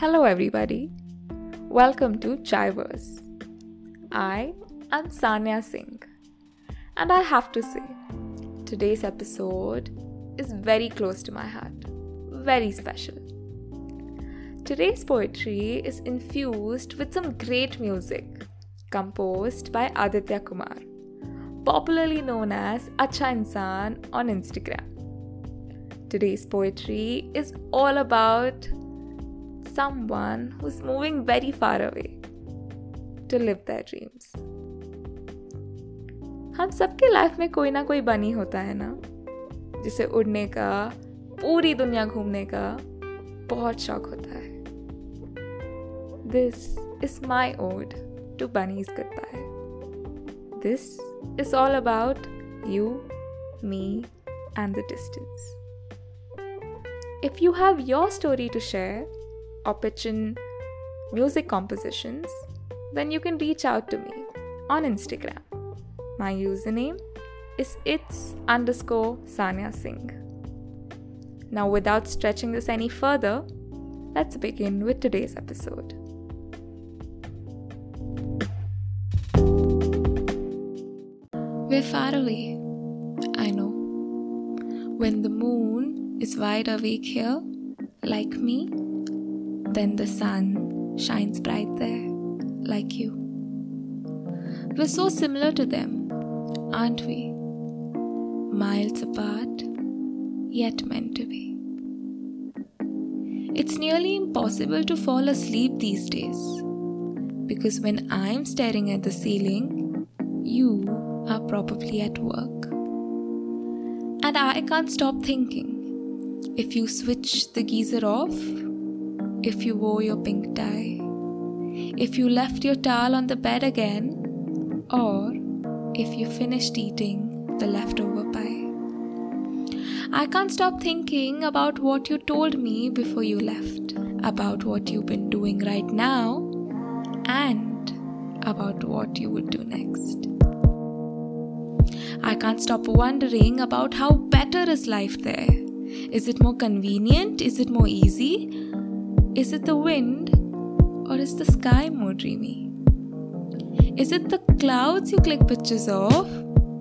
Hello, everybody. Welcome to Chaiverse. I am Sanya Singh, and I have to say, today's episode is very close to my heart, very special. Today's poetry is infused with some great music composed by Aditya Kumar, popularly known as Acha Insan on Instagram. Today's poetry is all about someone who's moving very far away to live their dreams. हम सबके life में कोई ना कोई बनी होता है ना, जिसे उड़ने का, पूरी दुनिया घूमने का बहुत शौक होता है। This is my ode to बनी करता है this is all about you me and the distance if you have your story to share in music compositions, then you can reach out to me on Instagram. My username is it's underscore Sanya Singh. Now, without stretching this any further, let's begin with today's episode. We're far away, I know. When the moon is wide awake here, like me, then the sun shines bright there, like you. We're so similar to them, aren't we? Miles apart, yet meant to be. It's nearly impossible to fall asleep these days because when I'm staring at the ceiling, you are probably at work. And I can't stop thinking if you switch the geyser off, if you wore your pink tie, if you left your towel on the bed again, or if you finished eating the leftover pie. I can't stop thinking about what you told me before you left, about what you've been doing right now, and about what you would do next. I can't stop wondering about how better is life there is it more convenient? Is it more easy? Is it the wind? Or is the sky more dreamy? Is it the clouds you click pictures of?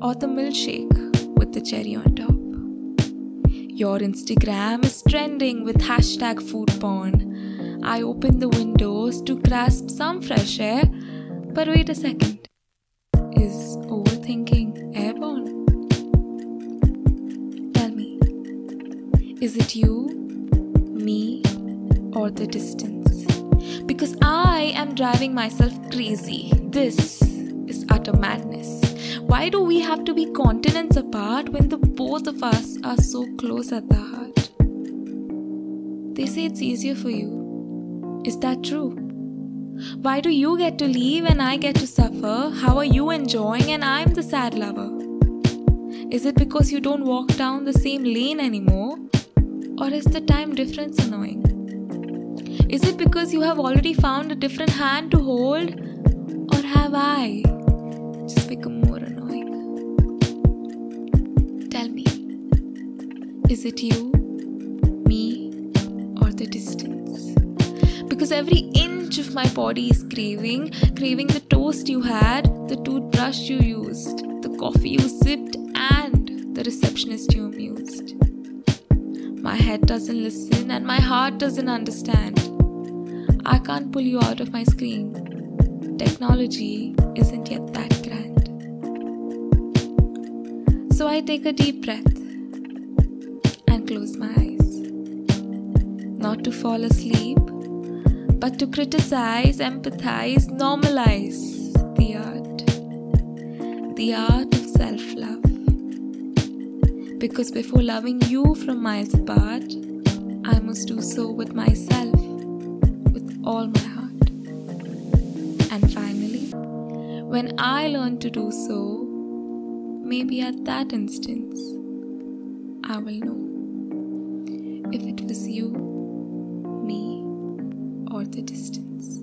Or the milkshake with the cherry on top? Your Instagram is trending with hashtag food porn. I open the windows to grasp some fresh air, but wait a second. Is overthinking airborne? Tell me, is it you, or the distance? Because I am driving myself crazy. This is utter madness. Why do we have to be continents apart when the both of us are so close at the heart? They say it's easier for you. Is that true? Why do you get to leave and I get to suffer? How are you enjoying and I'm the sad lover? Is it because you don't walk down the same lane anymore? Or is the time difference annoying? Is it because you have already found a different hand to hold? Or have I just become more annoying? Tell me, is it you, me, or the distance? Because every inch of my body is craving, craving the toast you had, the toothbrush you used, the coffee you sipped, and the receptionist you amused. My head doesn't listen and my heart doesn't understand. I can't pull you out of my screen. Technology isn't yet that grand. So I take a deep breath and close my eyes. Not to fall asleep, but to criticize, empathize, normalize the art. The art of self love. Because before loving you from miles apart, I must do so with myself, all my heart. And finally, when I learn to do so, maybe at that instance, I will know if it was you, me, or the distance.